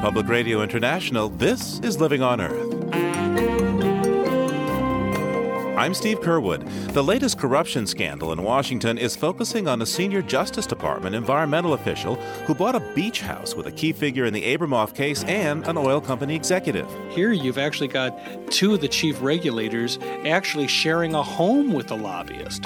Public Radio International, this is Living on Earth. I'm Steve Curwood. The latest corruption scandal in Washington is focusing on a senior Justice Department environmental official who bought a beach house with a key figure in the Abramoff case and an oil company executive. Here you've actually got two of the chief regulators actually sharing a home with a lobbyist.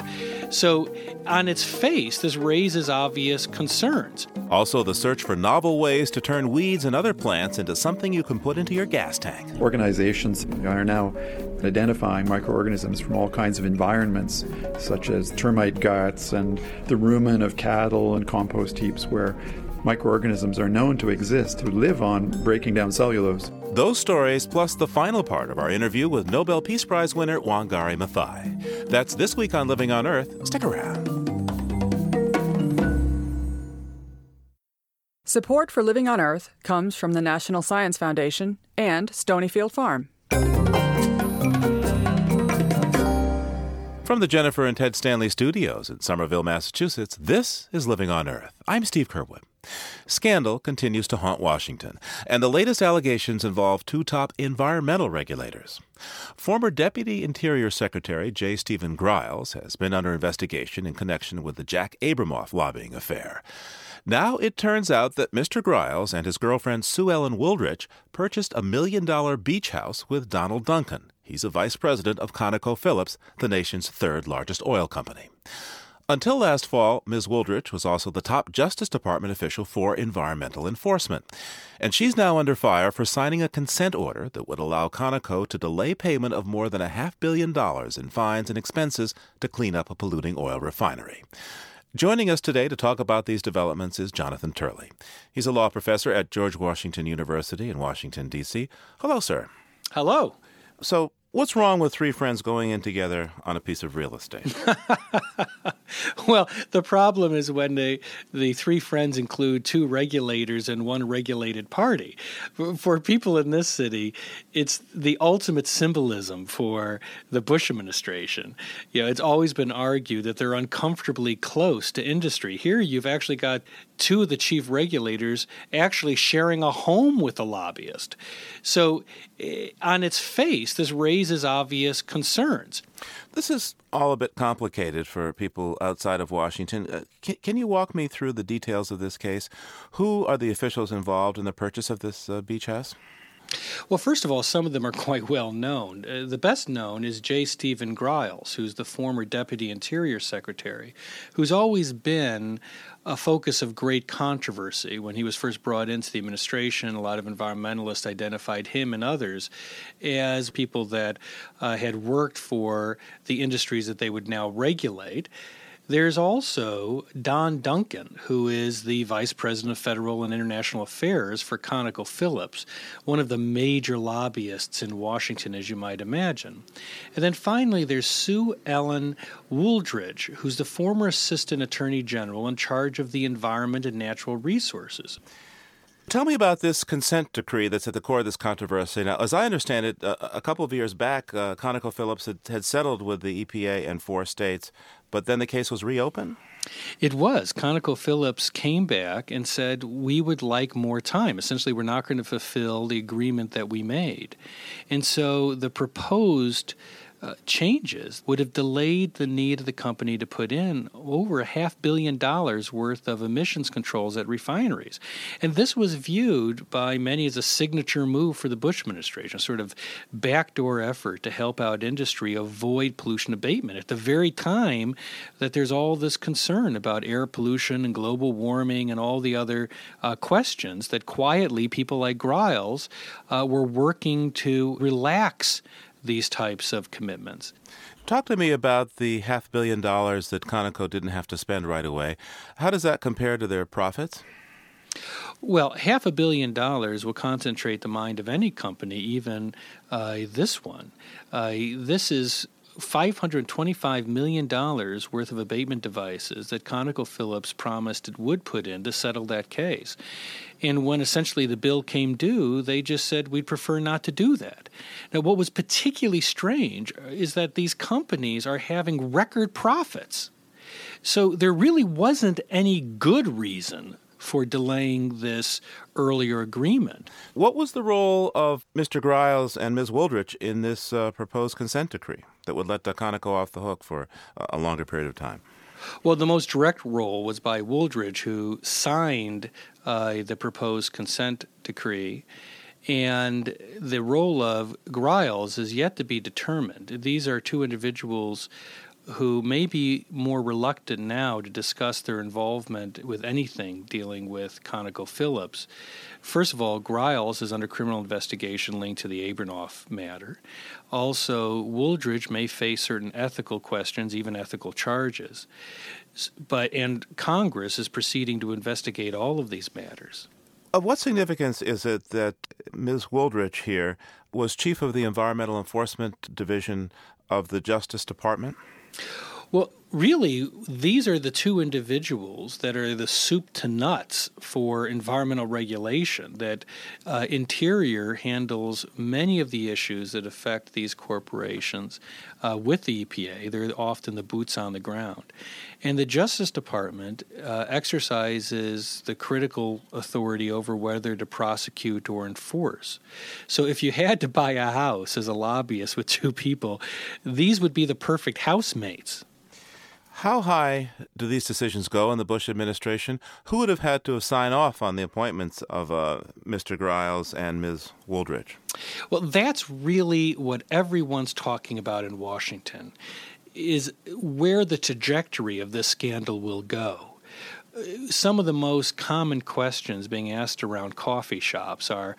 So, on its face, this raises obvious concerns. Also, the search for novel ways to turn weeds and other plants into something you can put into your gas tank. Organizations are now identifying microorganisms from all kinds of environments, such as termite guts and the rumen of cattle and compost heaps, where microorganisms are known to exist who live on breaking down cellulose. Those stories, plus the final part of our interview with Nobel Peace Prize winner Wangari Maathai. That's this week on Living on Earth. Stick around. Support for Living on Earth comes from the National Science Foundation and Stonyfield Farm. From the Jennifer and Ted Stanley studios in Somerville, Massachusetts, this is Living on Earth. I'm Steve Curwood. Scandal continues to haunt Washington, and the latest allegations involve two top environmental regulators. Former Deputy Interior Secretary J. Stephen Griles has been under investigation in connection with the Jack Abramoff lobbying affair. Now it turns out that Mr. Griles and his girlfriend Sue Ellen Wooldridge purchased a million dollar beach house with Donald Duncan. He's a vice president of ConocoPhillips, the nation's third largest oil company. Until last fall, Ms. Wooldridge was also the top Justice Department official for environmental enforcement. And she's now under fire for signing a consent order that would allow Conoco to delay payment of more than a half billion dollars in fines and expenses to clean up a polluting oil refinery. Joining us today to talk about these developments is Jonathan Turley. He's a law professor at George Washington University in Washington, D.C. Hello, sir. Hello. So, What's wrong with three friends going in together on a piece of real estate? well, the problem is when they, the three friends include two regulators and one regulated party. For people in this city, it's the ultimate symbolism for the Bush administration. You know, it's always been argued that they're uncomfortably close to industry. Here, you've actually got two of the chief regulators actually sharing a home with a lobbyist. So, eh, on its face, this raises obvious concerns. This is all a bit complicated for people outside of Washington. Uh, can, can, you walk me through the details of this case? Who are the officials involved in the purchase of this uh, beach house? Well, first of all, some of them are quite well known. Uh, the best known is J. Stephen Griles, who's the former Deputy Interior Secretary, who's always been a focus of great controversy. When he was first brought into the administration, a lot of environmentalists identified him and others as people that uh, had worked for the industries that they would now regulate. There's also Don Duncan, who is the Vice President of Federal and International Affairs for ConocoPhillips, one of the major lobbyists in Washington, as you might imagine. And then finally, there's Sue Ellen Wooldridge, who's the former Assistant Attorney General in charge of the Environment and Natural Resources. Tell me about this consent decree that's at the core of this controversy. Now, as I understand it, a couple of years back, uh, ConocoPhillips had, had settled with the EPA and four states but then the case was reopened? It was. ConocoPhillips came back and said, We would like more time. Essentially, we're not going to fulfill the agreement that we made. And so the proposed uh, changes would have delayed the need of the company to put in over a half billion dollars worth of emissions controls at refineries. And this was viewed by many as a signature move for the Bush administration, a sort of backdoor effort to help out industry avoid pollution abatement at the very time that there's all this concern about air pollution and global warming and all the other uh, questions that quietly people like Griles uh, were working to relax these types of commitments. Talk to me about the half billion dollars that Conoco didn't have to spend right away. How does that compare to their profits? Well, half a billion dollars will concentrate the mind of any company, even uh, this one. Uh, this is $525 million worth of abatement devices that ConocoPhillips promised it would put in to settle that case. And when essentially the bill came due, they just said, we'd prefer not to do that. Now, what was particularly strange is that these companies are having record profits. So there really wasn't any good reason for delaying this earlier agreement. What was the role of Mr. Griles and Ms. Wooldridge in this uh, proposed consent decree that would let Conoco off the hook for a longer period of time? Well, the most direct role was by Wooldridge, who signed uh, the proposed consent decree. And the role of Griles is yet to be determined. These are two individuals who may be more reluctant now to discuss their involvement with anything dealing with ConocoPhillips. First of all, Griles is under criminal investigation linked to the Abramoff matter. Also, Wooldridge may face certain ethical questions, even ethical charges. But and Congress is proceeding to investigate all of these matters. Of what significance is it that Ms. Wooldridge here was chief of the Environmental Enforcement Division of the Justice Department? Well, really, these are the two individuals that are the soup to nuts for environmental regulation. That uh, Interior handles many of the issues that affect these corporations uh, with the EPA. They're often the boots on the ground. And the Justice Department uh, exercises the critical authority over whether to prosecute or enforce. So if you had to buy a house as a lobbyist with two people, these would be the perfect housemates. How high do these decisions go in the Bush administration? Who would have had to sign off on the appointments of uh, Mr. Griles and Ms. Wooldridge? Well, that's really what everyone's talking about in Washington is where the trajectory of this scandal will go. Some of the most common questions being asked around coffee shops are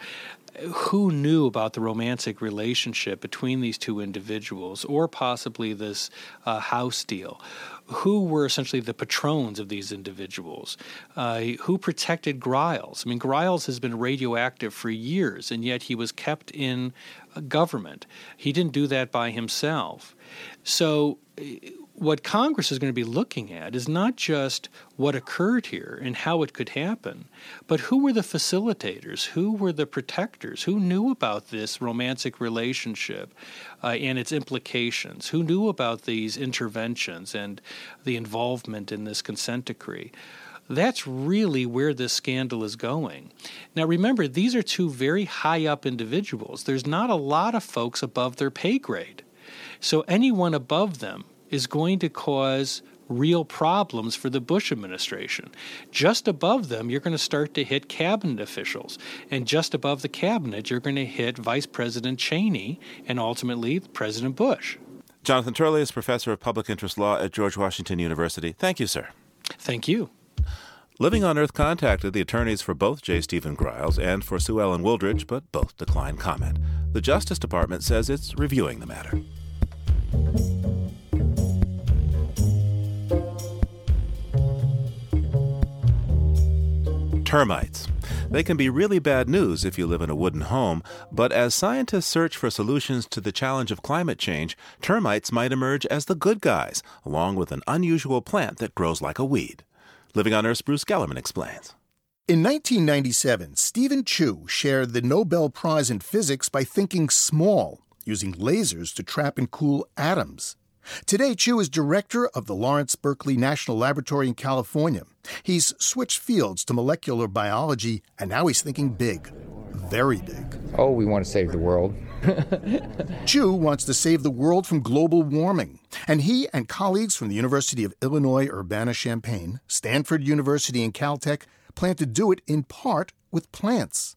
who knew about the romantic relationship between these two individuals or possibly this uh, house deal? who were essentially the patrons of these individuals, uh, who protected Griles. I mean, Griles has been radioactive for years, and yet he was kept in government. He didn't do that by himself. So, what Congress is going to be looking at is not just what occurred here and how it could happen, but who were the facilitators, who were the protectors, who knew about this romantic relationship uh, and its implications, who knew about these interventions and the involvement in this consent decree. That's really where this scandal is going. Now, remember, these are two very high up individuals. There's not a lot of folks above their pay grade. So, anyone above them is going to cause real problems for the Bush administration. Just above them, you're going to start to hit cabinet officials. And just above the cabinet, you're going to hit Vice President Cheney and ultimately President Bush. Jonathan Turley is professor of public interest law at George Washington University. Thank you, sir. Thank you. Living on Earth contacted the attorneys for both J. Stephen Griles and for Sue Ellen Wooldridge, but both declined comment. The Justice Department says it's reviewing the matter. Termites. They can be really bad news if you live in a wooden home, but as scientists search for solutions to the challenge of climate change, termites might emerge as the good guys, along with an unusual plant that grows like a weed. Living on Earth's Bruce Gellerman explains. In 1997, Steven Chu shared the Nobel Prize in Physics by thinking small, using lasers to trap and cool atoms. Today, Chu is director of the Lawrence Berkeley National Laboratory in California. He's switched fields to molecular biology, and now he's thinking big. Very big. Oh, we want to save the world. Chu wants to save the world from global warming, and he and colleagues from the University of Illinois Urbana Champaign, Stanford University, and Caltech plan to do it in part with plants.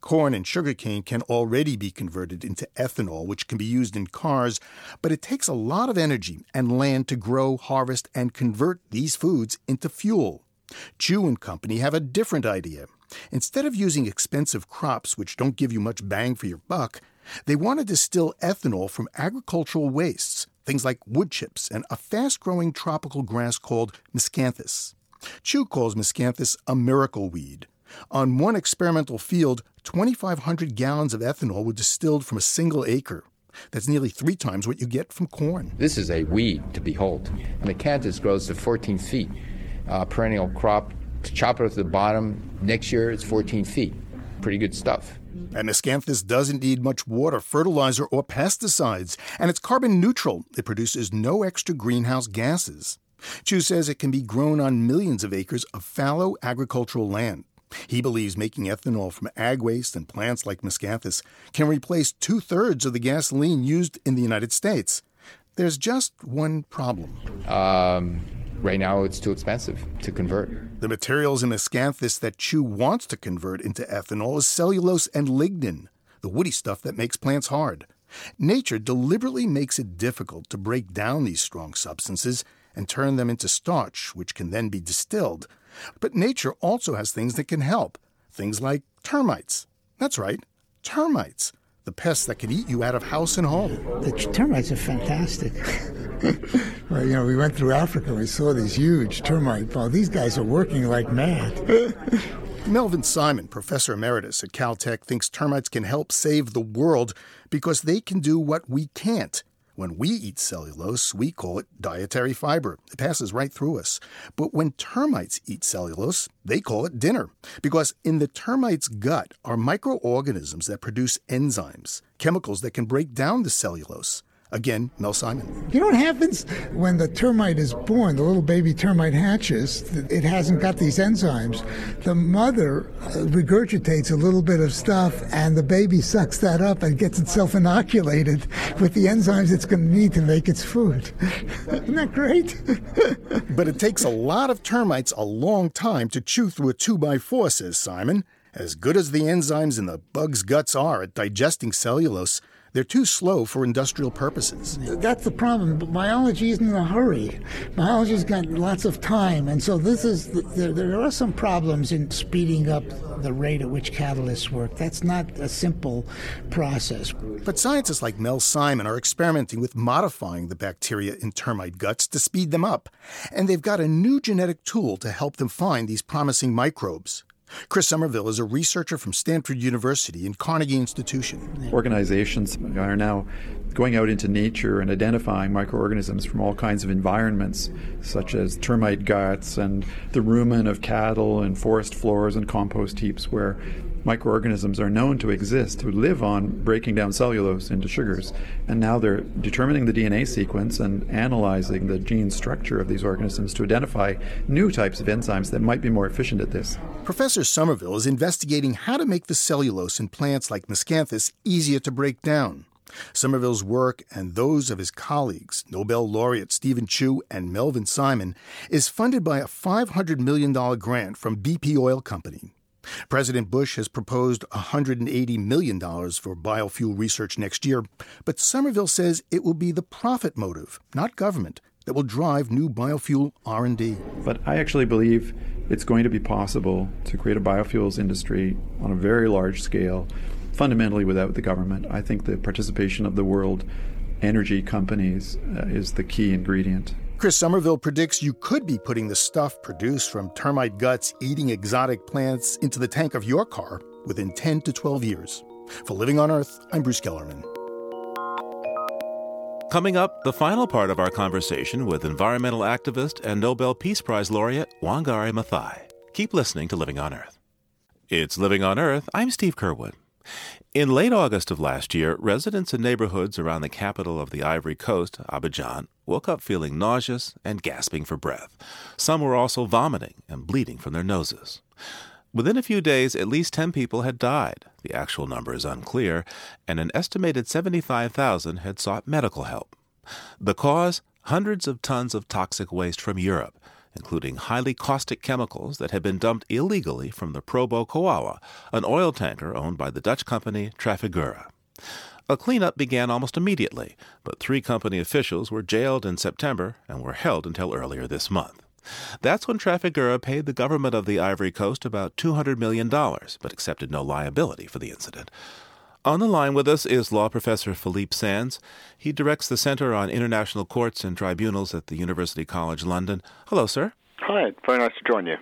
Corn and sugarcane can already be converted into ethanol, which can be used in cars, but it takes a lot of energy and land to grow, harvest, and convert these foods into fuel. Chu and Company have a different idea. Instead of using expensive crops which don't give you much bang for your buck, they want to distill ethanol from agricultural wastes, things like wood chips and a fast growing tropical grass called miscanthus. Chu calls miscanthus a miracle weed. On one experimental field, 2,500 gallons of ethanol were distilled from a single acre. That's nearly three times what you get from corn. This is a weed to behold. Miscanthus grows to 14 feet. Uh, perennial crop, to chop it at the bottom, next year it's 14 feet. Pretty good stuff. And miscanthus doesn't need much water, fertilizer, or pesticides, and it's carbon neutral. It produces no extra greenhouse gases. Chu says it can be grown on millions of acres of fallow agricultural land. He believes making ethanol from ag waste and plants like miscanthus can replace two thirds of the gasoline used in the United States. There's just one problem. Um, right now, it's too expensive to convert. The materials in miscanthus that Chu wants to convert into ethanol is cellulose and lignin, the woody stuff that makes plants hard. Nature deliberately makes it difficult to break down these strong substances and turn them into starch, which can then be distilled. But nature also has things that can help. Things like termites. That's right, termites. The pests that can eat you out of house and home. The termites are fantastic. well, you know, we went through Africa. We saw these huge termite balls. These guys are working like mad. Melvin Simon, professor emeritus at Caltech, thinks termites can help save the world because they can do what we can't. When we eat cellulose, we call it dietary fiber. It passes right through us. But when termites eat cellulose, they call it dinner. Because in the termite's gut are microorganisms that produce enzymes, chemicals that can break down the cellulose. Again, Mel Simon. You know what happens when the termite is born, the little baby termite hatches, it hasn't got these enzymes. The mother uh, regurgitates a little bit of stuff, and the baby sucks that up and gets itself inoculated with the enzymes it's going to need to make its food. Isn't that great? but it takes a lot of termites a long time to chew through a 2 by 4 says Simon. As good as the enzymes in the bug's guts are at digesting cellulose, they're too slow for industrial purposes. That's the problem. Biology isn't in a hurry. Biology's got lots of time, and so this is there, there are some problems in speeding up the rate at which catalysts work. That's not a simple process. But scientists like Mel Simon are experimenting with modifying the bacteria in termite guts to speed them up, and they've got a new genetic tool to help them find these promising microbes. Chris Somerville is a researcher from Stanford University and Carnegie Institution. Organizations are now going out into nature and identifying microorganisms from all kinds of environments, such as termite guts and the rumen of cattle and forest floors and compost heaps, where microorganisms are known to exist who live on breaking down cellulose into sugars. And now they're determining the DNA sequence and analyzing the gene structure of these organisms to identify new types of enzymes that might be more efficient at this. Professor Somerville is investigating how to make the cellulose in plants like miscanthus easier to break down. Somerville's work and those of his colleagues, Nobel laureate Steven Chu and Melvin Simon, is funded by a $500 million grant from BP Oil Company. President Bush has proposed $180 million for biofuel research next year, but Somerville says it will be the profit motive, not government, that will drive new biofuel R&D. But I actually believe it's going to be possible to create a biofuels industry on a very large scale fundamentally without the government. I think the participation of the world energy companies uh, is the key ingredient. Chris Somerville predicts you could be putting the stuff produced from termite guts eating exotic plants into the tank of your car within 10 to 12 years. For Living on Earth, I'm Bruce Gellerman. Coming up, the final part of our conversation with environmental activist and Nobel Peace Prize laureate Wangari Maathai. Keep listening to Living on Earth. It's Living on Earth. I'm Steve Curwood. In late August of last year, residents in neighborhoods around the capital of the Ivory Coast, Abidjan, woke up feeling nauseous and gasping for breath. Some were also vomiting and bleeding from their noses. Within a few days, at least 10 people had died. The actual number is unclear, and an estimated 75,000 had sought medical help. The cause? Hundreds of tons of toxic waste from Europe, including highly caustic chemicals that had been dumped illegally from the Probo Koala, an oil tanker owned by the Dutch company Trafigura. A cleanup began almost immediately, but three company officials were jailed in September and were held until earlier this month. That's when Trafigura paid the government of the Ivory Coast about $200 million, but accepted no liability for the incident. On the line with us is law professor Philippe Sands. He directs the Center on International Courts and Tribunals at the University College London. Hello, sir. Hi, very nice to join you.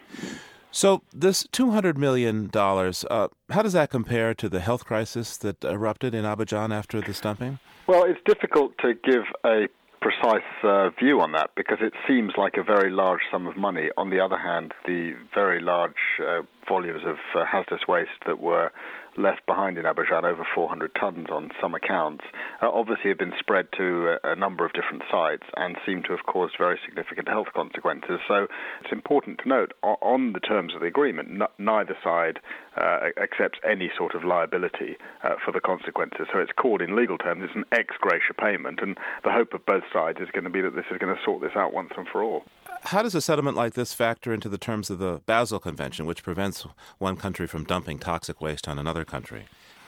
So, this $200 million, uh, how does that compare to the health crisis that erupted in Abidjan after the stumping? Well, it's difficult to give a precise uh, view on that because it seems like a very large sum of money. On the other hand, the very large uh, volumes of uh, hazardous waste that were left behind in Abidjan, over 400 tons on some accounts, uh, obviously have been spread to a, a, number of different sites and seem to have caused very significant health consequences. So it's important to note on the terms of the agreement, n- neither side uh, accepts any sort of liability uh, for the consequences. So it's called in legal terms, it's an ex gratia payment, and the hope of both sides is going to be that this is going to sort this out once and for all. How does a settlement like this factor into the terms of the Basel Convention, which prevents one country from dumping toxic waste on another country?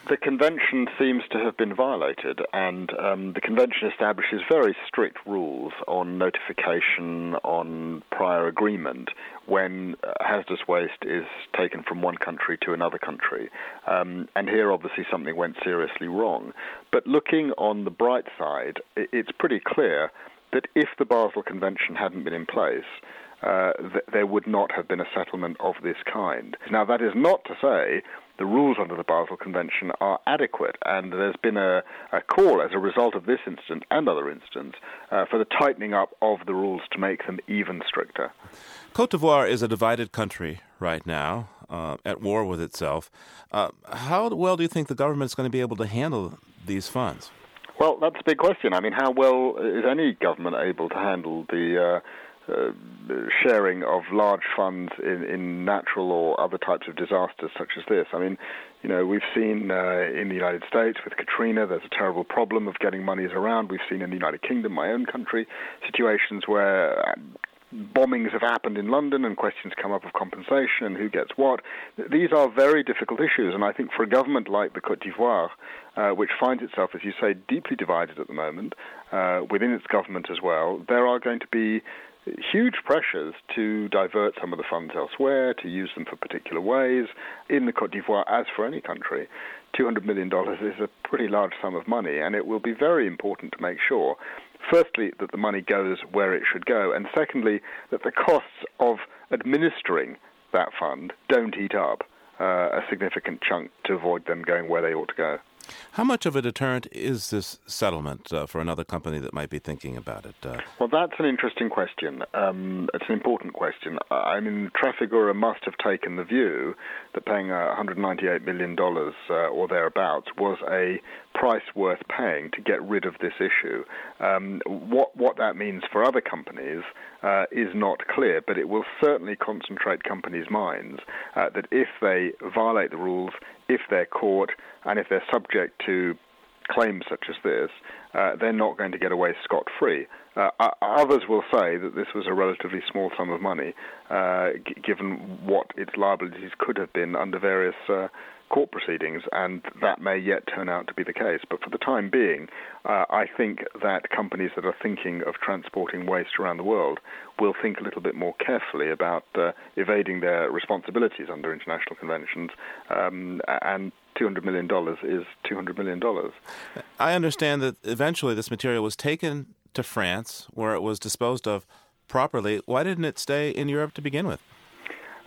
The convention seems to have been violated, and um, the convention establishes very strict rules on notification, on prior agreement when uh, hazardous waste is taken from one country to another country. Um, and here, obviously, something went seriously wrong. But looking on the bright side, it's pretty clear that if the Basel Convention hadn't been in place, uh, th- there would not have been a settlement of this kind. Now, that is not to say the rules under the Basel Convention are adequate, and there's been a, a call as a result of this incident and other incidents uh, for the tightening up of the rules to make them even stricter. Cote d'Ivoire is a divided country right now, uh, at war with itself. Uh, how well do you think the government is going to be able to handle these funds? Well, that's a big question. I mean, how well is any government able to handle the uh, uh, sharing of large funds in, in natural or other types of disasters such as this? I mean, you know, we've seen uh, in the United States with Katrina, there's a terrible problem of getting monies around. We've seen in the United Kingdom, my own country, situations where bombings have happened in London and questions come up of compensation and who gets what. These are very difficult issues, and I think for a government like the Cote d'Ivoire, uh, which finds itself, as you say, deeply divided at the moment, uh, within its government as well, there are going to be huge pressures to divert some of the funds elsewhere, to use them for particular ways. In the Cote d'Ivoire, as for any country, $200 million is a pretty large sum of money, and it will be very important to make sure firstly, that the money goes where it should go, and secondly, that the costs of administering that fund don't eat up uh, a significant chunk to avoid them going where they ought to go. How much of a deterrent is this settlement uh, for another company that might be thinking about it? Uh, well, that's an interesting question. Um, it's an important question. I mean, Trafigura must have taken the view that paying $198 million uh, or thereabouts was a price worth paying to get rid of this issue. Um, what, what that means for other companies uh, is not clear, but it will certainly concentrate companies' minds uh, that if they violate the rules, if they're caught, and if they're subject to claims such as this, uh, they're not going to get away scot free. Uh, others will say that this was a relatively small sum of money, uh, g- given what its liabilities could have been under various uh, court proceedings, and that may yet turn out to be the case. But for the time being, uh, I think that companies that are thinking of transporting waste around the world will think a little bit more carefully about uh, evading their responsibilities under international conventions. Um, and $200 million is $200 million. I understand that eventually this material was taken to France, where it was disposed of properly. Why didn't it stay in Europe to begin with?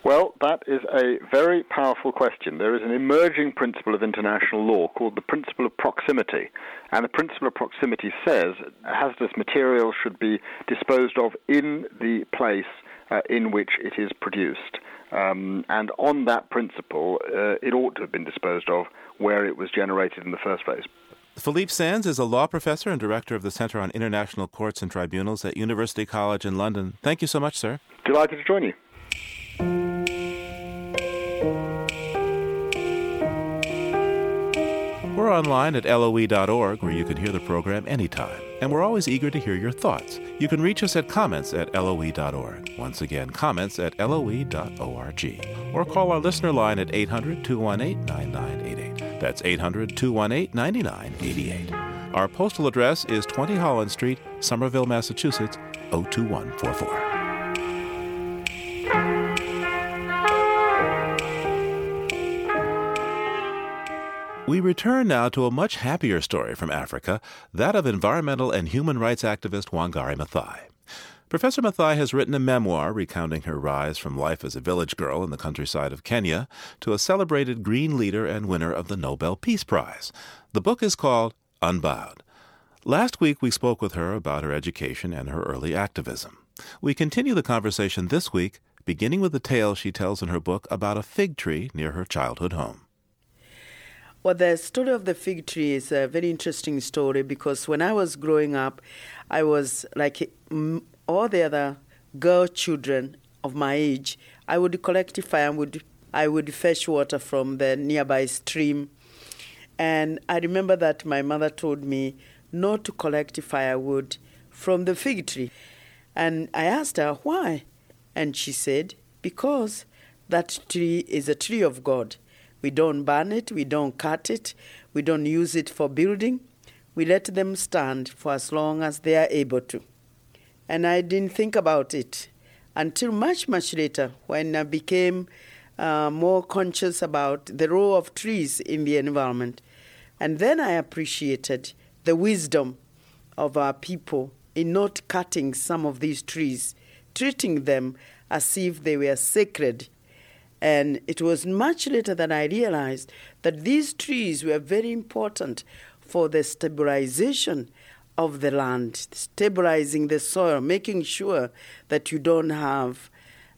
Well, that is a very powerful question. There is an emerging principle of international law called the principle of proximity. And the principle of proximity says hazardous material should be disposed of in the place uh, in which it is produced. Um, and on that principle, uh, it ought to have been disposed of where it was generated in the first place. Philippe Sands is a law professor and director of the Center on International Courts and Tribunals at University College in London. Thank you so much, sir. Delighted to join you. We're online at loe.org where you can hear the program anytime, and we're always eager to hear your thoughts. You can reach us at comments at loe.org. Once again, comments at loe.org. Or call our listener line at 800 218 9988. That's 800 218 9988. Our postal address is 20 Holland Street, Somerville, Massachusetts 02144. We return now to a much happier story from Africa, that of environmental and human rights activist Wangari Maathai. Professor Maathai has written a memoir recounting her rise from life as a village girl in the countryside of Kenya to a celebrated green leader and winner of the Nobel Peace Prize. The book is called Unbowed. Last week, we spoke with her about her education and her early activism. We continue the conversation this week, beginning with the tale she tells in her book about a fig tree near her childhood home. Well, the story of the fig tree is a very interesting story because when I was growing up, I was like all the other girl children of my age. I would collect firewood. I would fetch water from the nearby stream. And I remember that my mother told me not to collect firewood from the fig tree. And I asked her why. And she said, because that tree is a tree of God. We don't burn it, we don't cut it, we don't use it for building. We let them stand for as long as they are able to. And I didn't think about it until much, much later when I became uh, more conscious about the role of trees in the environment. And then I appreciated the wisdom of our people in not cutting some of these trees, treating them as if they were sacred. And it was much later that I realized that these trees were very important for the stabilization of the land, stabilizing the soil, making sure that you don't have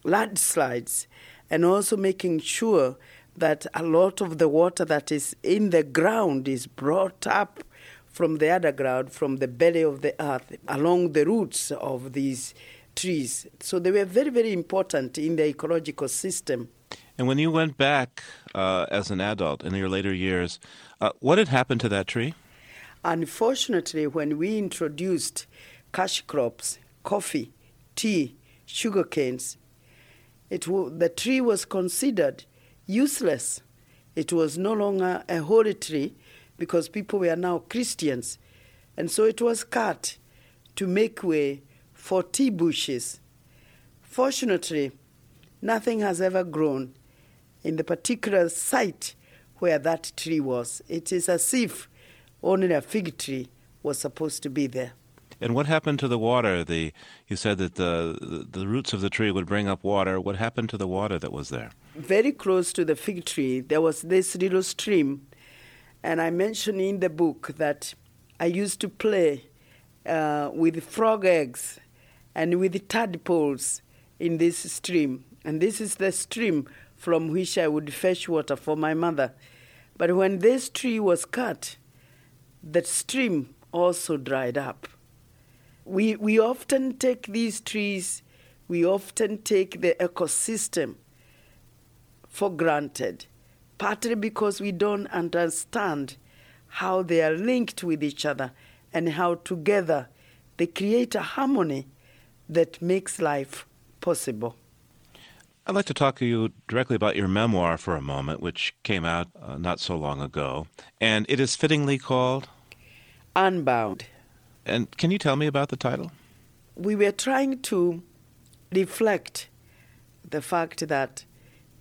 landslides, and also making sure that a lot of the water that is in the ground is brought up from the underground, from the belly of the earth, along the roots of these trees. So they were very, very important in the ecological system. And when you went back uh, as an adult in your later years, uh, what had happened to that tree? Unfortunately, when we introduced cash crops, coffee, tea, sugar canes, it w- the tree was considered useless. It was no longer a holy tree because people were now Christians. And so it was cut to make way for tea bushes. Fortunately, nothing has ever grown in the particular site where that tree was. It is as if only a fig tree was supposed to be there. And what happened to the water? The you said that the, the, roots of the tree would bring up water. What happened to the water that was there? Very close to the fig tree, there was this little stream and I mentioned in the book that I used to play uh, with frog eggs and with tadpoles in this stream. And this is the stream from which I would fetch water for my mother. But when this tree was cut, the stream also dried up. We, we often take these trees, we often take the ecosystem for granted partly because we don't understand how they are linked with each other and how together they create a harmony that makes life possible. I'd like to talk to you directly about your memoir for a moment, which came out uh, not so long ago. And it is fittingly called Unbowed. And can you tell me about the title? We were trying to reflect the fact that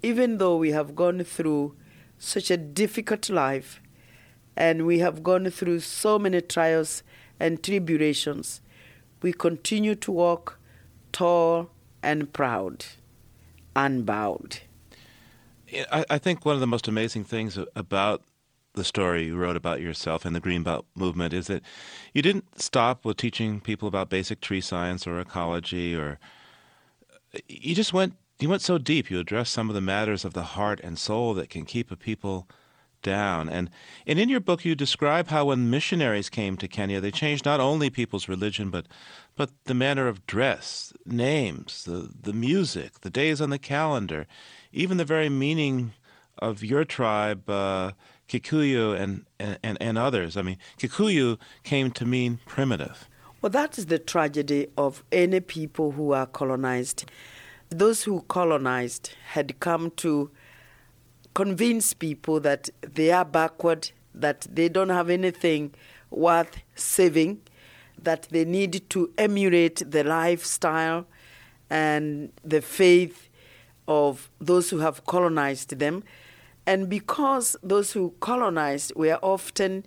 even though we have gone through such a difficult life, and we have gone through so many trials and tribulations. We continue to walk tall and proud, unbowed. I, I think one of the most amazing things about the story you wrote about yourself and the Greenbelt movement is that you didn't stop with teaching people about basic tree science or ecology or you just went you went so deep. You addressed some of the matters of the heart and soul that can keep a people down. And, and in your book, you describe how when missionaries came to Kenya, they changed not only people's religion, but, but the manner of dress, names, the, the music, the days on the calendar, even the very meaning of your tribe, uh, Kikuyu, and, and, and others. I mean, Kikuyu came to mean primitive. Well, that is the tragedy of any people who are colonized those who colonized had come to convince people that they are backward, that they don't have anything worth saving, that they need to emulate the lifestyle and the faith of those who have colonized them. And because those who colonized were often,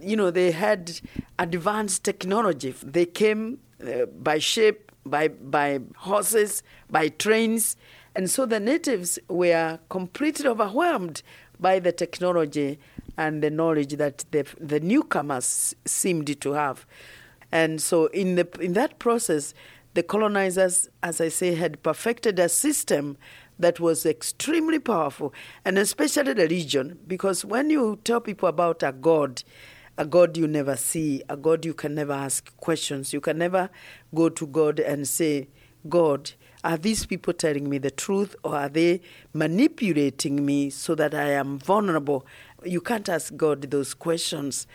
you know, they had advanced technology, they came uh, by ship, by, by horses, by trains. And so the natives were completely overwhelmed by the technology and the knowledge that the, the newcomers seemed to have. And so, in, the, in that process, the colonizers, as I say, had perfected a system that was extremely powerful, and especially the religion, because when you tell people about a God, a God you never see, a God you can never ask questions, you can never go to God and say, God, are these people telling me the truth or are they manipulating me so that I am vulnerable? You can't ask God those questions.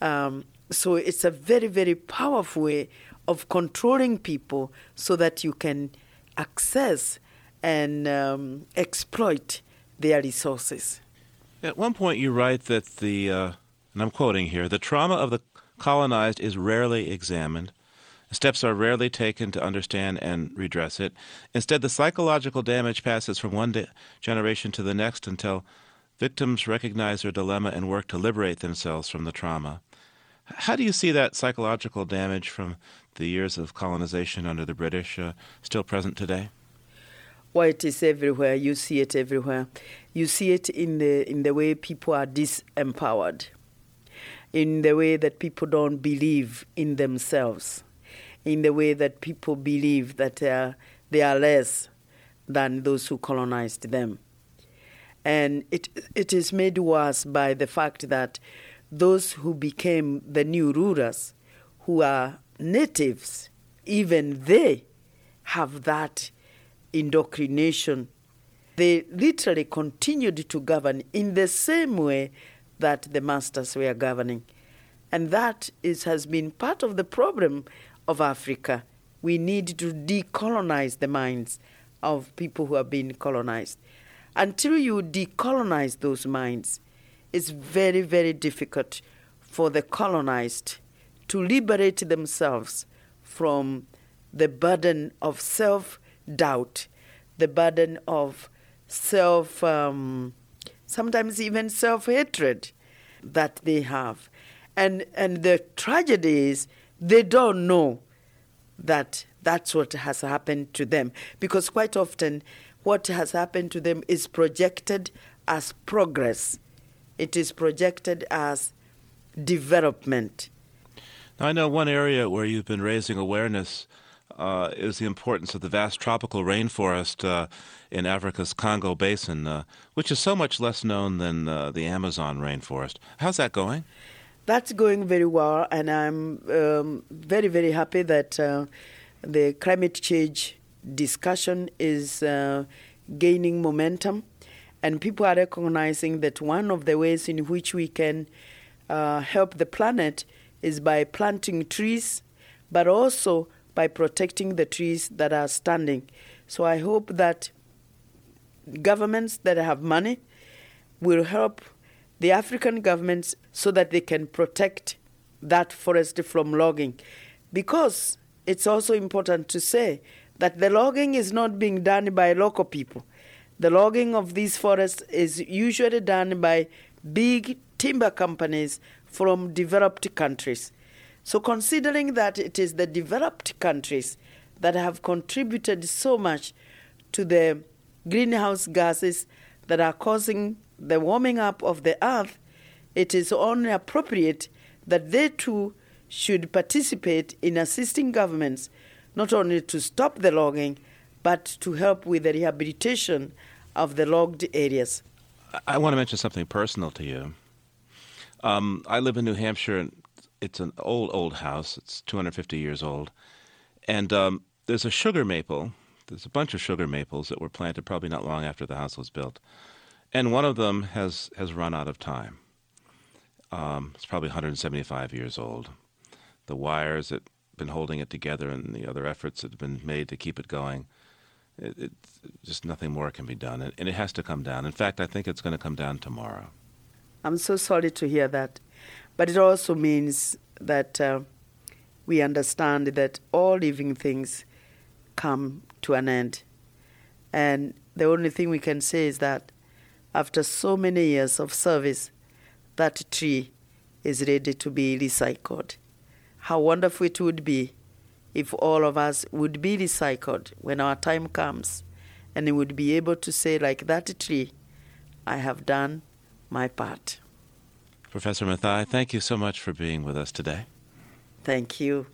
Um, so it's a very, very powerful way of controlling people so that you can access and um, exploit their resources. At one point, you write that the, uh, and I'm quoting here, the trauma of the colonized is rarely examined. Steps are rarely taken to understand and redress it. Instead, the psychological damage passes from one de- generation to the next until victims recognize their dilemma and work to liberate themselves from the trauma. How do you see that psychological damage from the years of colonization under the British uh, still present today? Well, it is everywhere. You see it everywhere. You see it in the in the way people are disempowered, in the way that people don't believe in themselves, in the way that people believe that uh, they are less than those who colonized them. And it it is made worse by the fact that those who became the new rulers, who are natives, even they have that indoctrination. They literally continued to govern in the same way that the masters were governing. And that is, has been part of the problem of Africa. We need to decolonize the minds of people who have been colonized. Until you decolonize those minds, it's very, very difficult for the colonized to liberate themselves from the burden of self doubt, the burden of self, um, sometimes even self hatred that they have. And, and the tragedy is they don't know that that's what has happened to them. Because quite often, what has happened to them is projected as progress, it is projected as development. Now, I know one area where you've been raising awareness uh, is the importance of the vast tropical rainforest uh, in Africa's Congo Basin, uh, which is so much less known than uh, the Amazon rainforest. How's that going? That's going very well, and I'm um, very, very happy that uh, the climate change discussion is uh, gaining momentum, and people are recognizing that one of the ways in which we can help the planet is by planting trees, but also by protecting the trees that are standing. So I hope that governments that have money will help the African governments so that they can protect that forest from logging. Because it's also important to say that the logging is not being done by local people. The logging of these forests is usually done by big timber companies from developed countries. So, considering that it is the developed countries that have contributed so much to the greenhouse gases that are causing the warming up of the earth, it is only appropriate that they too should participate in assisting governments not only to stop the logging, but to help with the rehabilitation of the logged areas. I want to mention something personal to you. Um, I live in New Hampshire, and it's an old, old house. It's 250 years old. And um, there's a sugar maple. There's a bunch of sugar maples that were planted probably not long after the house was built. And one of them has, has run out of time. Um, it's probably 175 years old. The wires that been holding it together and the other efforts that have been made to keep it going, it, it, just nothing more can be done. And, and it has to come down. In fact, I think it's going to come down tomorrow. I'm so sorry to hear that. But it also means that uh, we understand that all living things come to an end. And the only thing we can say is that after so many years of service, that tree is ready to be recycled. How wonderful it would be if all of us would be recycled when our time comes and we would be able to say, like that tree, I have done my part. Professor Maathai, thank you so much for being with us today. Thank you.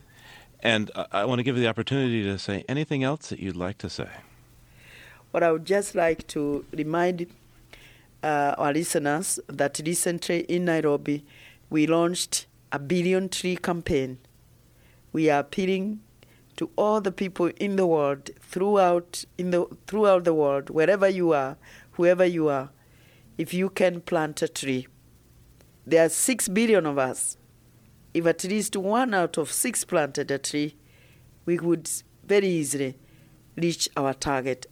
And I want to give you the opportunity to say anything else that you'd like to say. What I would just like to remind uh, our listeners that recently in Nairobi we launched a billion tree campaign. We are appealing to all the people in the world throughout in the throughout the world wherever you are whoever you are if you can plant a tree. There are 6 billion of us. If at least one out of 6 planted a tree we would very easily reach our target.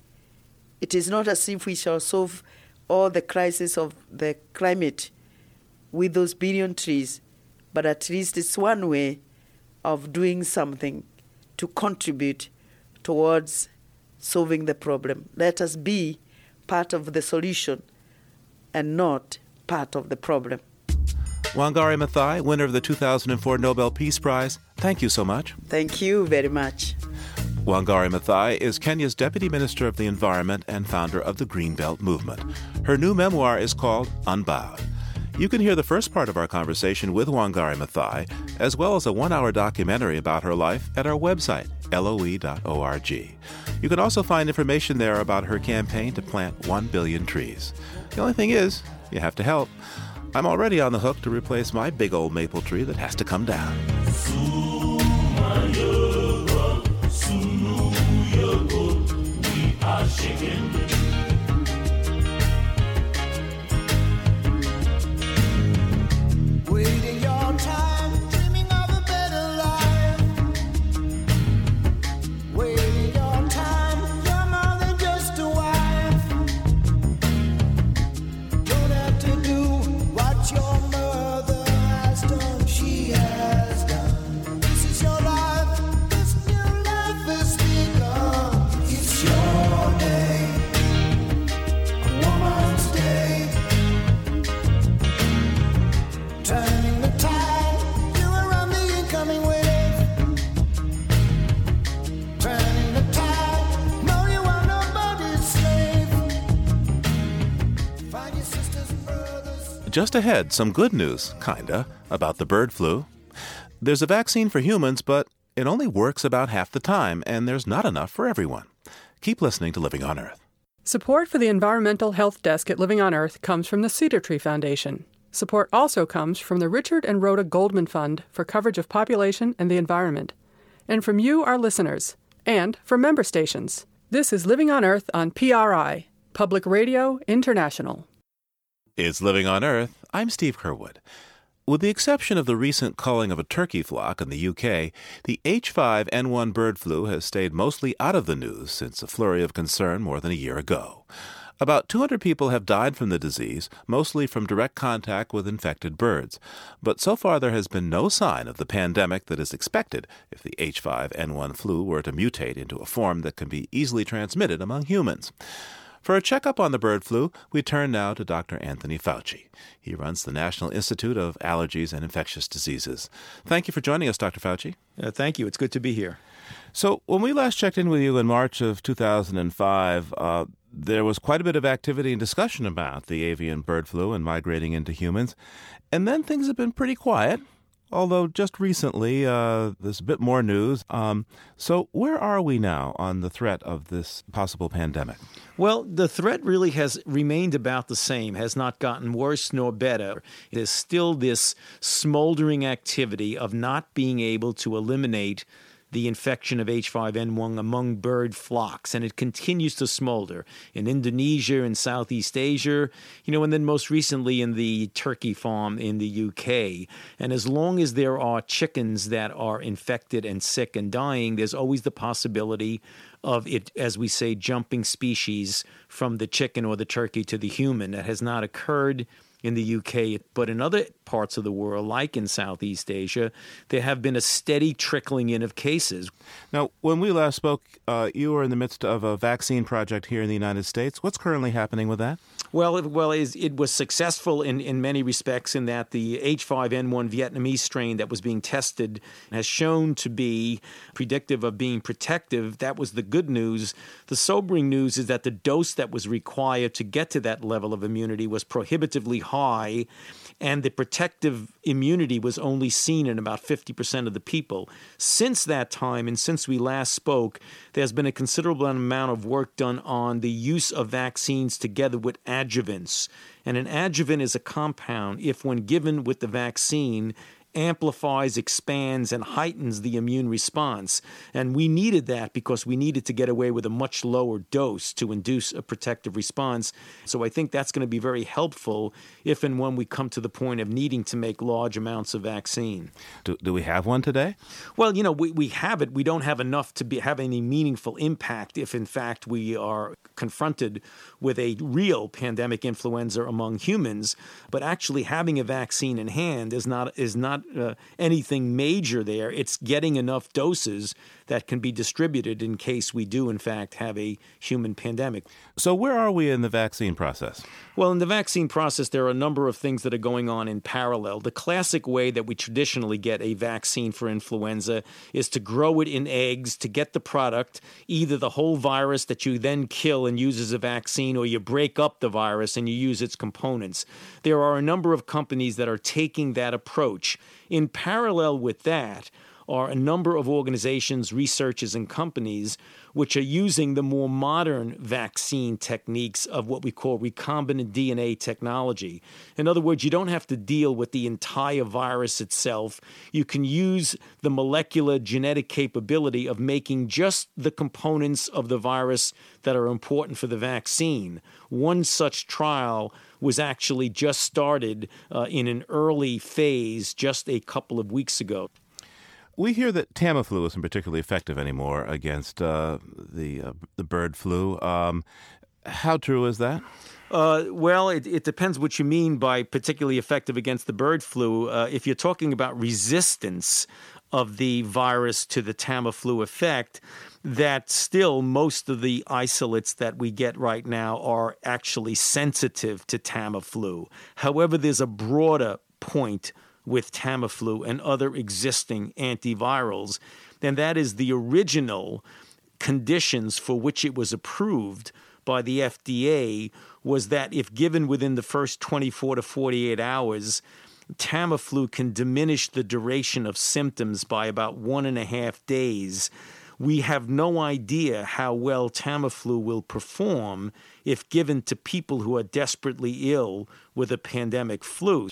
It is not as if we shall solve all the crisis of the climate with those billion trees but at least it's one way of doing something to contribute towards solving the problem. Let us be part of the solution and not part of the problem. Wangari Maathai, winner of the 2004 Nobel Peace Prize, thank you so much. Thank you very much. Wangari Maathai is Kenya's Deputy Minister of the Environment and founder of the Greenbelt Movement. Her new memoir is called Unbowed. You can hear the first part of our conversation with Wangari Maathai, as well as a one hour documentary about her life at our website, loe.org. You can also find information there about her campaign to plant 1 billion trees. The only thing is, you have to help. I'm already on the hook to replace my big old maple tree that has to come down. waiting Just ahead, some good news, kinda, about the bird flu. There's a vaccine for humans, but it only works about half the time, and there's not enough for everyone. Keep listening to Living on Earth. Support for the Environmental Health Desk at Living on Earth comes from the Cedar Tree Foundation. Support also comes from the Richard and Rhoda Goldman Fund for coverage of population and the environment, and from you, our listeners, and from member stations. This is Living on Earth on PRI, Public Radio International. It's Living on Earth. I'm Steve Curwood. With the exception of the recent culling of a turkey flock in the UK, the H5N1 bird flu has stayed mostly out of the news since a flurry of concern more than a year ago. About 200 people have died from the disease, mostly from direct contact with infected birds. But so far, there has been no sign of the pandemic that is expected if the H5N1 flu were to mutate into a form that can be easily transmitted among humans. For a checkup on the bird flu, we turn now to Dr. Anthony Fauci. He runs the National Institute of Allergies and Infectious Diseases. Thank you for joining us, Dr. Fauci. Uh, thank you. It's good to be here. So, when we last checked in with you in March of 2005, uh, there was quite a bit of activity and discussion about the avian bird flu and migrating into humans. And then things have been pretty quiet although just recently uh, there's a bit more news. Um, so, where are we now on the threat of this possible pandemic? Well, the threat really has remained about the same, has not gotten worse nor better. Is still this smoldering activity of not being able to eliminate the infection of H5N1 among bird flocks, and it continues to smolder in Indonesia and Southeast Asia, you know, and then most recently in the turkey farm in the UK. And as long as there are chickens that are infected and sick and dying, there's always the possibility of it, as we say, jumping species from the chicken or the turkey to the human. That has not occurred in the UK, but in other parts of the world, like in Southeast Asia, there have been a steady trickling in of cases. Now, when we last spoke, uh, you were in the midst of a vaccine project here in the United States. What's currently happening with that? Well, it, well, it was successful in, in many respects in that the H5N1 Vietnamese strain that was being tested has shown to be predictive of being protective. That was the good news. The sobering news is that the dose that was required to get to that level of immunity was prohibitively high and the protective immunity was only seen in about 50% of the people. Since that time, and since we last spoke, there's been a considerable amount of work done on the use of vaccines together with adjuvants. And an adjuvant is a compound, if when given with the vaccine, amplifies, expands, and heightens the immune response. And we needed that because we needed to get away with a much lower dose to induce a protective response. So I think that's going to be very helpful if and when we come to the point of needing to make large amounts of vaccine. Do, do we have one today? Well, you know, we, we have it. We don't have enough to be, have any meaningful impact if, in fact, we are confronted with a real pandemic influenza among humans. But actually having a vaccine in hand is not, is not not uh, anything major there. It's getting enough doses that can be distributed in case we do, in fact, have a human pandemic. So, where are we in the vaccine process? Well, in the vaccine process, there are a number of things that are going on in parallel. The classic way that we traditionally get a vaccine for influenza is to grow it in eggs to get the product, either the whole virus that you then kill and use as a vaccine, or you break up the virus and you use its components. There are a number of companies that are taking that approach. In parallel with that, are a number of organizations, researchers, and companies which are using the more modern vaccine techniques of what we call recombinant DNA technology. In other words, you don't have to deal with the entire virus itself. You can use the molecular genetic capability of making just the components of the virus that are important for the vaccine. One such trial was actually just started uh, in an early phase just a couple of weeks ago. We hear that Tamiflu isn't particularly effective anymore against uh, the uh, the bird flu. Um, how true is that? Uh, well, it, it, depends what you mean by particularly effective against the bird flu. Uh, if you're talking about resistance of the virus to the Tamiflu effect, that still most of the isolates that we get right now are actually sensitive to Tamiflu. However, there's a broader point with Tamiflu and other existing antivirals, and that is the original conditions for which it was approved by the FDA was that if given within the first 24 to 48 hours, Tamiflu can diminish the duration of symptoms by about one and a half days. We have no idea how well Tamiflu will perform if given to people who are desperately ill with a pandemic flu.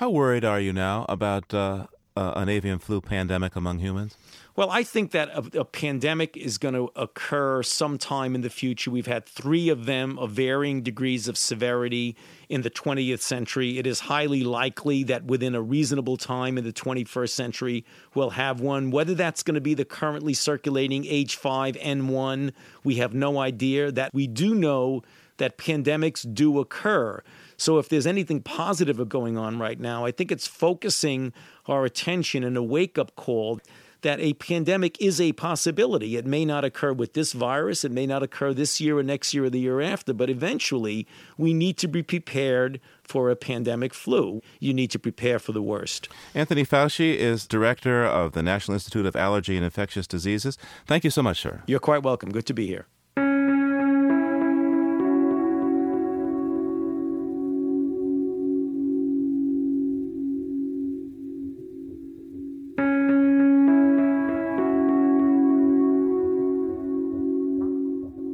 How worried are you now about uh, uh, an avian flu pandemic among humans? Well, I think that a, a, pandemic is going to occur sometime in the future. We've had three of them of varying degrees of severity in the 20th century. It is highly likely that within a reasonable time in the 21st century, we'll have one. Whether that's going to be the currently circulating H5N1, we have no idea. That we do know that pandemics do occur. So if there's anything positive going on right now, I think it's focusing our attention and a wake up call that a pandemic is a possibility. It may not occur with this virus, it may not occur this year or next year or the year after, but eventually we need to be prepared for a pandemic flu. You need to prepare for the worst. Anthony Fauci is director of the National Institute of Allergy and Infectious Diseases. Thank you so much, sir. You're quite welcome. Good to be here.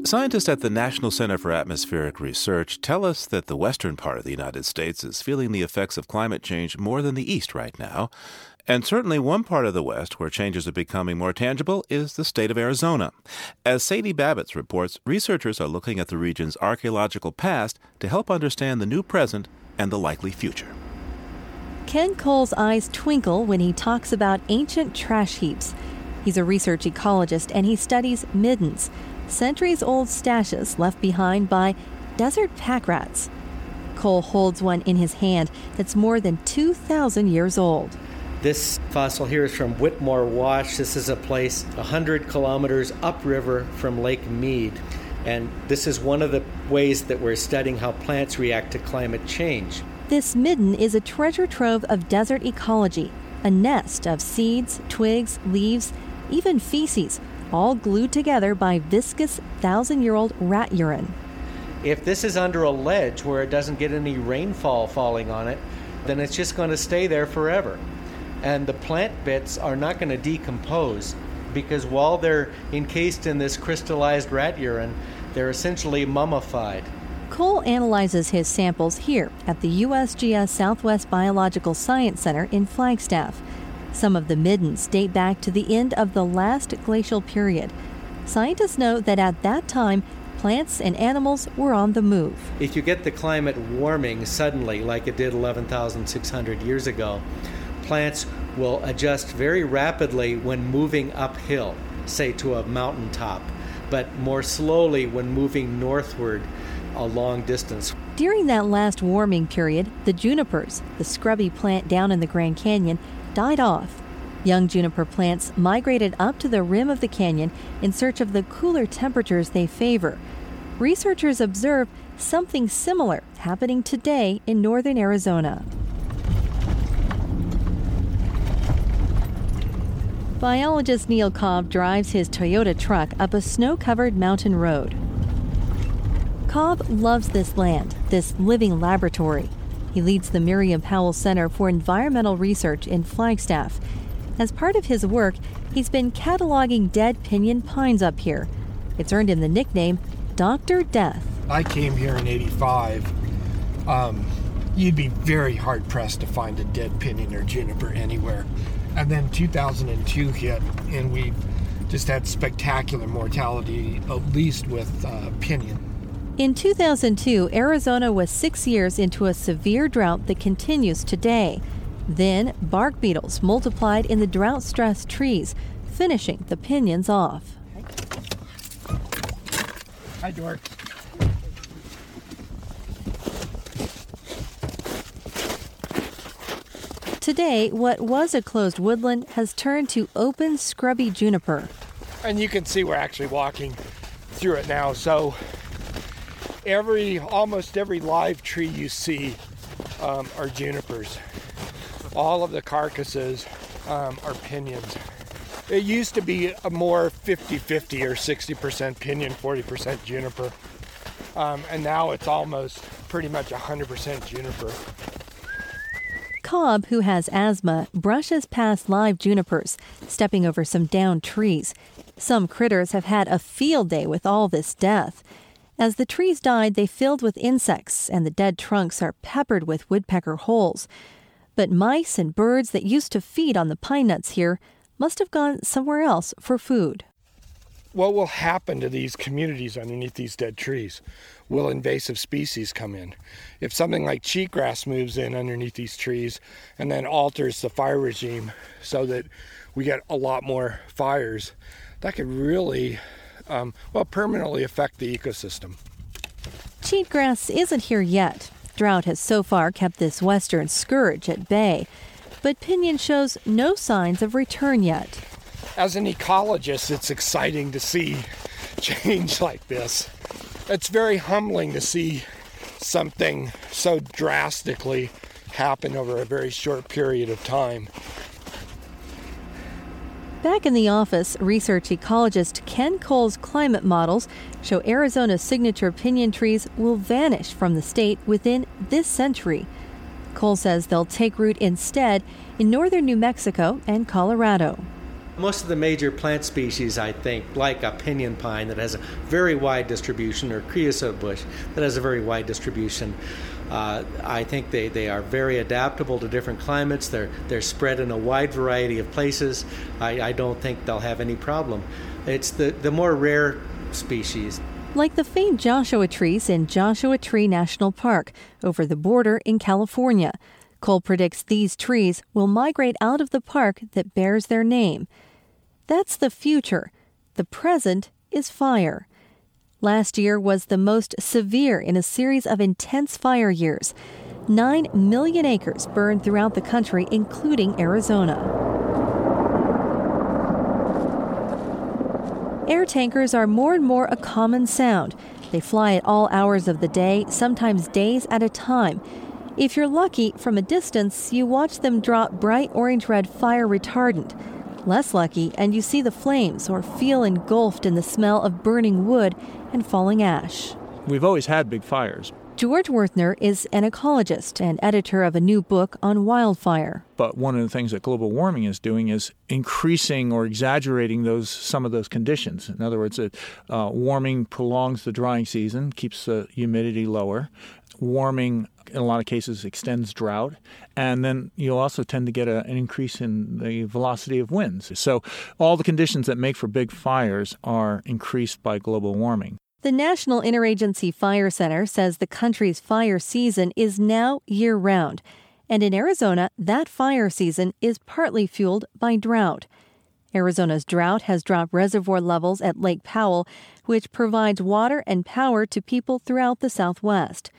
Scientists at the National Center for Atmospheric Research tell us that the western part of the United States is feeling the effects of climate change more than the east right now. And certainly one part of the West where changes are becoming more tangible is the state of Arizona. As Sadie Babits reports, researchers are looking at the region's archaeological past to help understand the new present and the likely future. Ken Cole's eyes twinkle when he talks about ancient trash heaps. He's a research ecologist and he studies middens, centuries old stashes left behind by desert pack rats. Cole holds one in his hand that's more than 2,000 years old. This fossil here is from Whitmore Wash. This is a place 100 kilometers upriver from Lake Mead. And this is one of the ways that we're studying how plants react to climate change. This midden is a treasure trove of desert ecology, a nest of seeds, twigs, leaves, even feces, all glued together by viscous thousand year old rat urine. If this is under a ledge where it doesn't get any rainfall falling on it, then it's just going to stay there forever. And the plant bits are not going to decompose because while they're encased in this crystallized rat urine, they're essentially mummified. Cole analyzes his samples here at the USGS Southwest Biological Science Center in Flagstaff. Some of the middens date back to the end of the last glacial period. Scientists know that at that time, plants and animals were on the move. If you get the climate warming suddenly, like it did 11,600 years ago, plants will adjust very rapidly when moving uphill, say to a mountaintop, but more slowly when moving northward a long distance. During that last warming period, the junipers, the scrubby plant down in the Grand Canyon, died off. Young juniper plants migrated up to the rim of the canyon in search of the cooler temperatures they favor. Researchers observe something similar happening today in northern Arizona. Biologist Neil Cobb drives his Toyota truck up a snow covered mountain road. Cobb loves this land, this living laboratory. He leads the Merriam Powell Center for Environmental Research in Flagstaff. As part of his work, he's been cataloging dead pinyon pines up here. It's earned him the nickname Dr. Death. I came here in 85. Um, you'd be very hard pressed to find a dead pinyon or juniper anywhere. And then 2002 hit, and we just had spectacular mortality, at least with uh, pinyon. In 2002, Arizona was six years into a severe drought that continues today. Then, bark beetles multiplied in the drought stressed trees, finishing the pinyons off. Hi, Dork. Today, what was a closed woodland has turned to open, scrubby juniper. And you can see we're actually walking through it now. So, every almost every live tree you see um, are junipers. All of the carcasses um, are pinyons. It used to be a more 50 50 or 60% pinyon, 40% juniper. Um, and now it's almost pretty much 100% juniper. Cobb, who has asthma, brushes past live junipers, stepping over some downed trees. Some critters have had a field day with all this death. As the trees died, they filled with insects, and the dead trunks are peppered with woodpecker holes. But mice and birds that used to feed on the pine nuts here must have gone somewhere else for food. What will happen to these communities underneath these dead trees? Will invasive species come in? If something like cheatgrass moves in underneath these trees and then alters the fire regime so that we get a lot more fires, that could really, um, well, permanently affect the ecosystem. Cheatgrass isn't here yet. Drought has so far kept this western scourge at bay, but Pinyon shows no signs of return yet. As an ecologist, it's exciting to see change like this. It's very humbling to see something so drastically happen over a very short period of time. Back in the office, research ecologist Ken Cole's climate models show Arizona's signature pinyon trees will vanish from the state within this century. Cole says they'll take root instead in northern New Mexico and Colorado. Most of the major plant species, I think, like a pinyon pine that has a very wide distribution, or creosote bush that has a very wide distribution, uh, I think they, they are very adaptable to different climates. They're, they're spread in a wide variety of places. I, I don't think they'll have any problem. It's the, the more rare species. Like the famed Joshua trees in Joshua Tree National Park over the border in California. Cole predicts these trees will migrate out of the park that bears their name. That's the future. The present is fire. Last year was the most severe in a series of intense fire years. Nine million acres burned throughout the country, including Arizona. Air tankers are more and more a common sound. They fly at all hours of the day, sometimes days at a time. If you're lucky, from a distance, you watch them drop bright orange red fire retardant. Less lucky, and you see the flames or feel engulfed in the smell of burning wood and falling ash. We've always had big fires. George Wuerthner is an ecologist and editor of a new book on wildfire. But one of the things that global warming is doing is increasing or exaggerating those some of those conditions. In other words, it, uh, warming prolongs the drying season, keeps the humidity lower. Warming, in a lot of cases, extends drought, and then you'll also tend to get a, an increase in the velocity of winds. So, all the conditions that make for big fires are increased by global warming. The National Interagency Fire Center says the country's fire season is now year round. And in Arizona, that fire season is partly fueled by drought. Arizona's drought has dropped reservoir levels at Lake Powell, which provides water and power to people throughout the Southwest.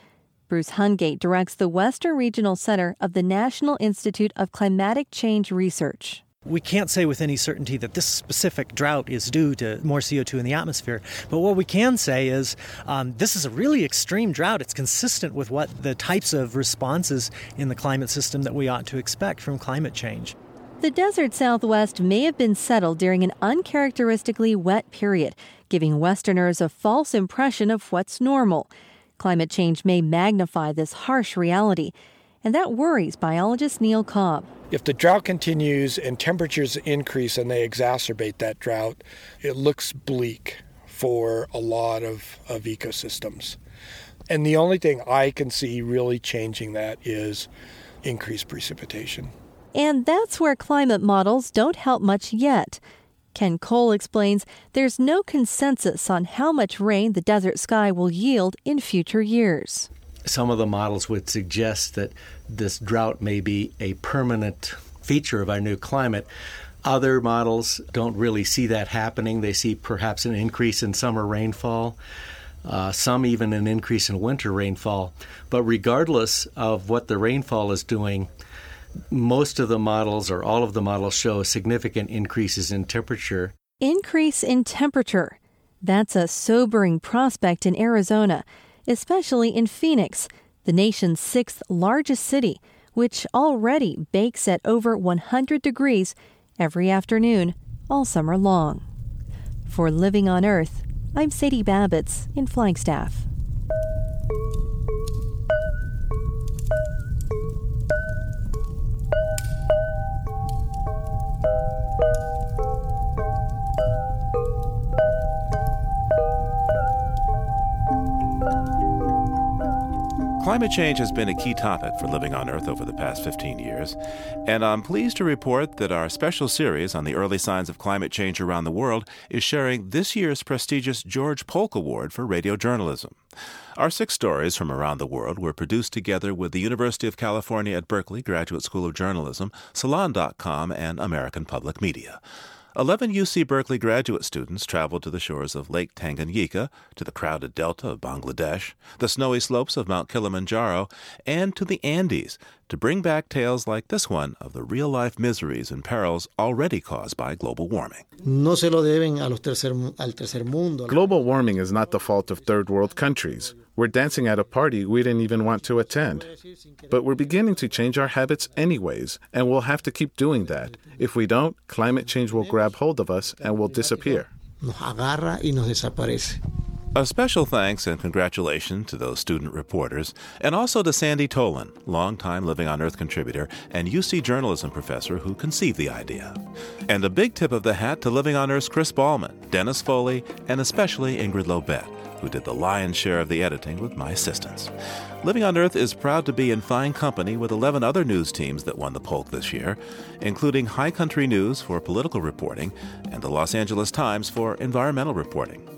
Bruce Hungate directs the Western Regional Center of the National Institute of Climatic Change Research. We can't say with any certainty that this specific drought is due to more CO2 in the atmosphere, but what we can say is um, this is a really extreme drought. It's consistent with what the types of responses in the climate system that we ought to expect from climate change. The desert southwest may have been settled during an uncharacteristically wet period, giving Westerners a false impression of what's normal. Climate change may magnify this harsh reality, and that worries biologist Neil Cobb. If the drought continues and temperatures increase and they exacerbate that drought, it looks bleak for a lot of, of ecosystems. And the only thing I can see really changing that is increased precipitation. And that's where climate models don't help much yet. Ken Cole explains there's no consensus on how much rain the desert sky will yield in future years some of the models would suggest that this drought may be a permanent feature of our new climate. Other models don't really see that happening. They see perhaps an increase in summer rainfall, uh, some even an increase in winter rainfall. But regardless of what the rainfall is doing, most of the models or all of the models show significant increases in temperature. Increase in temperature. That's a sobering prospect in Arizona especially in Phoenix, the nation's sixth largest city, which already bakes at over 100 degrees every afternoon all summer long. For Living on Earth, I'm Sadie Babits in Flagstaff. Climate change has been a key topic for living on Earth over the past 15 years, and I'm pleased to report that our special series on the early signs of climate change around the world is sharing this year's prestigious George Polk Award for Radio Journalism. Our six stories from around the world were produced together with the University of California at Berkeley Graduate School of Journalism, Salon.com, and American Public Media. 11 UC Berkeley graduate students traveled to the shores of Lake Tanganyika, to the crowded delta of Bangladesh, the snowy slopes of Mount Kilimanjaro, and to the Andes to bring back tales like this one of the real life miseries and perils already caused by global warming. No se lo deben a los tercer, al tercer mundo. Global warming is not the fault of third world countries. We're dancing at a party we didn't even want to attend. But we're beginning to change our habits anyways, and we'll have to keep doing that. If we don't, climate change will grab hold of us and we'll disappear. Nos agarra y nos desaparece. A special thanks and congratulations to those student reporters, and also to Sandy Tolan, longtime Living on Earth contributor and UC journalism professor who conceived the idea. And a big tip of the hat to Living on Earth's Chris Ballman, Dennis Foley, and especially Ingrid Lobet who did the lion's share of the editing with my assistance. Living on Earth is proud to be in fine company with 11 other news teams that won the Polk this year, including High Country News for political reporting and the Los Angeles Times for environmental reporting.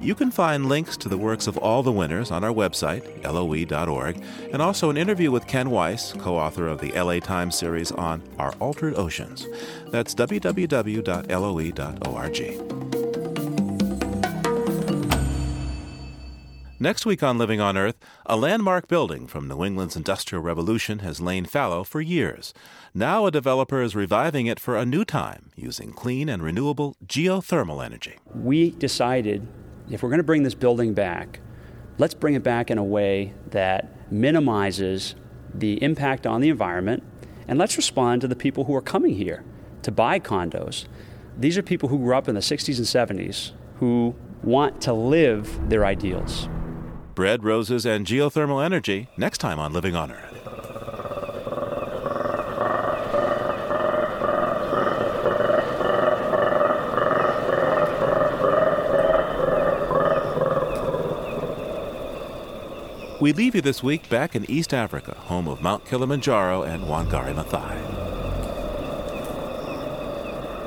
You can find links to the works of all the winners on our website, loe.org, and also an interview with Ken Weiss, co author of the LA Times series on Our Altered Oceans. That's www.loe.org. Next week on Living on Earth, a landmark building from New England's Industrial Revolution has lain fallow for years. Now a developer is reviving it for a new time using clean and renewable geothermal energy. We decided if we're going to bring this building back, let's bring it back in a way that minimizes the impact on the environment and let's respond to the people who are coming here to buy condos. These are people who grew up in the 60s and 70s who want to live their ideals. Bread, roses, and geothermal energy next time on Living on Earth. We leave you this week back in East Africa, home of Mount Kilimanjaro and Wangari Maathai.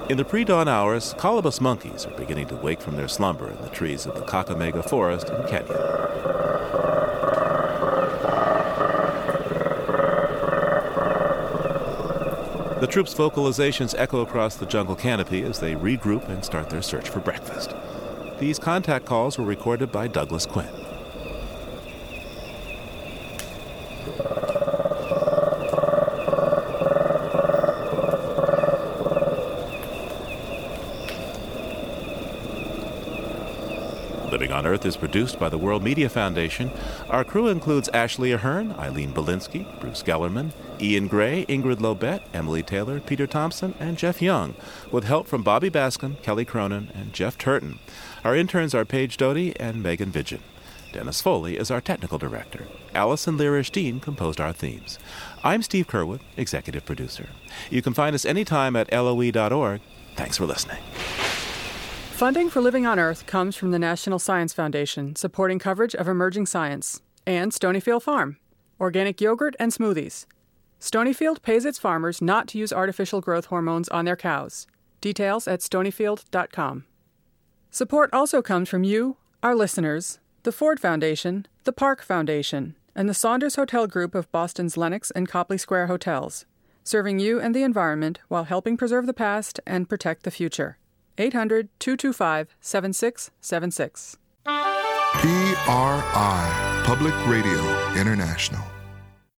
In the pre dawn hours, colobus monkeys are beginning to wake from their slumber in the trees of the Kakamega Forest in Kenya. The troops' vocalizations echo across the jungle canopy as they regroup and start their search for breakfast. These contact calls were recorded by Douglas Quin. Living on Earth is produced by the World Media Foundation. Our crew includes Ashley Ahern, Eileen Bolinsky, Bruce Gellerman, Ian Gray, Ingrid Lobet, Emily Taylor, Peter Thompson, and Jeff Young, with help from Bobby Bascom, Kelly Cronin, and Jeff Turton. Our interns are Paige Doty and Megan Vidgen. Dennis Foley is our technical director. Allison Lirish Dean composed our themes. I'm Steve Curwood, executive producer. You can find us anytime at loe.org. Thanks for listening. Funding for Living on Earth comes from the National Science Foundation, supporting coverage of emerging science, and Stonyfield Farm, organic yogurt and smoothies. Stonyfield pays its farmers not to use artificial growth hormones on their cows. Details at stonyfield.com. Support also comes from you, our listeners, the Ford Foundation, the Park Foundation, and the Saunders Hotel Group of Boston's Lenox and Copley Square hotels, serving you and the environment while helping preserve the past and protect the future. 800 225 7676. PRI, Public Radio International.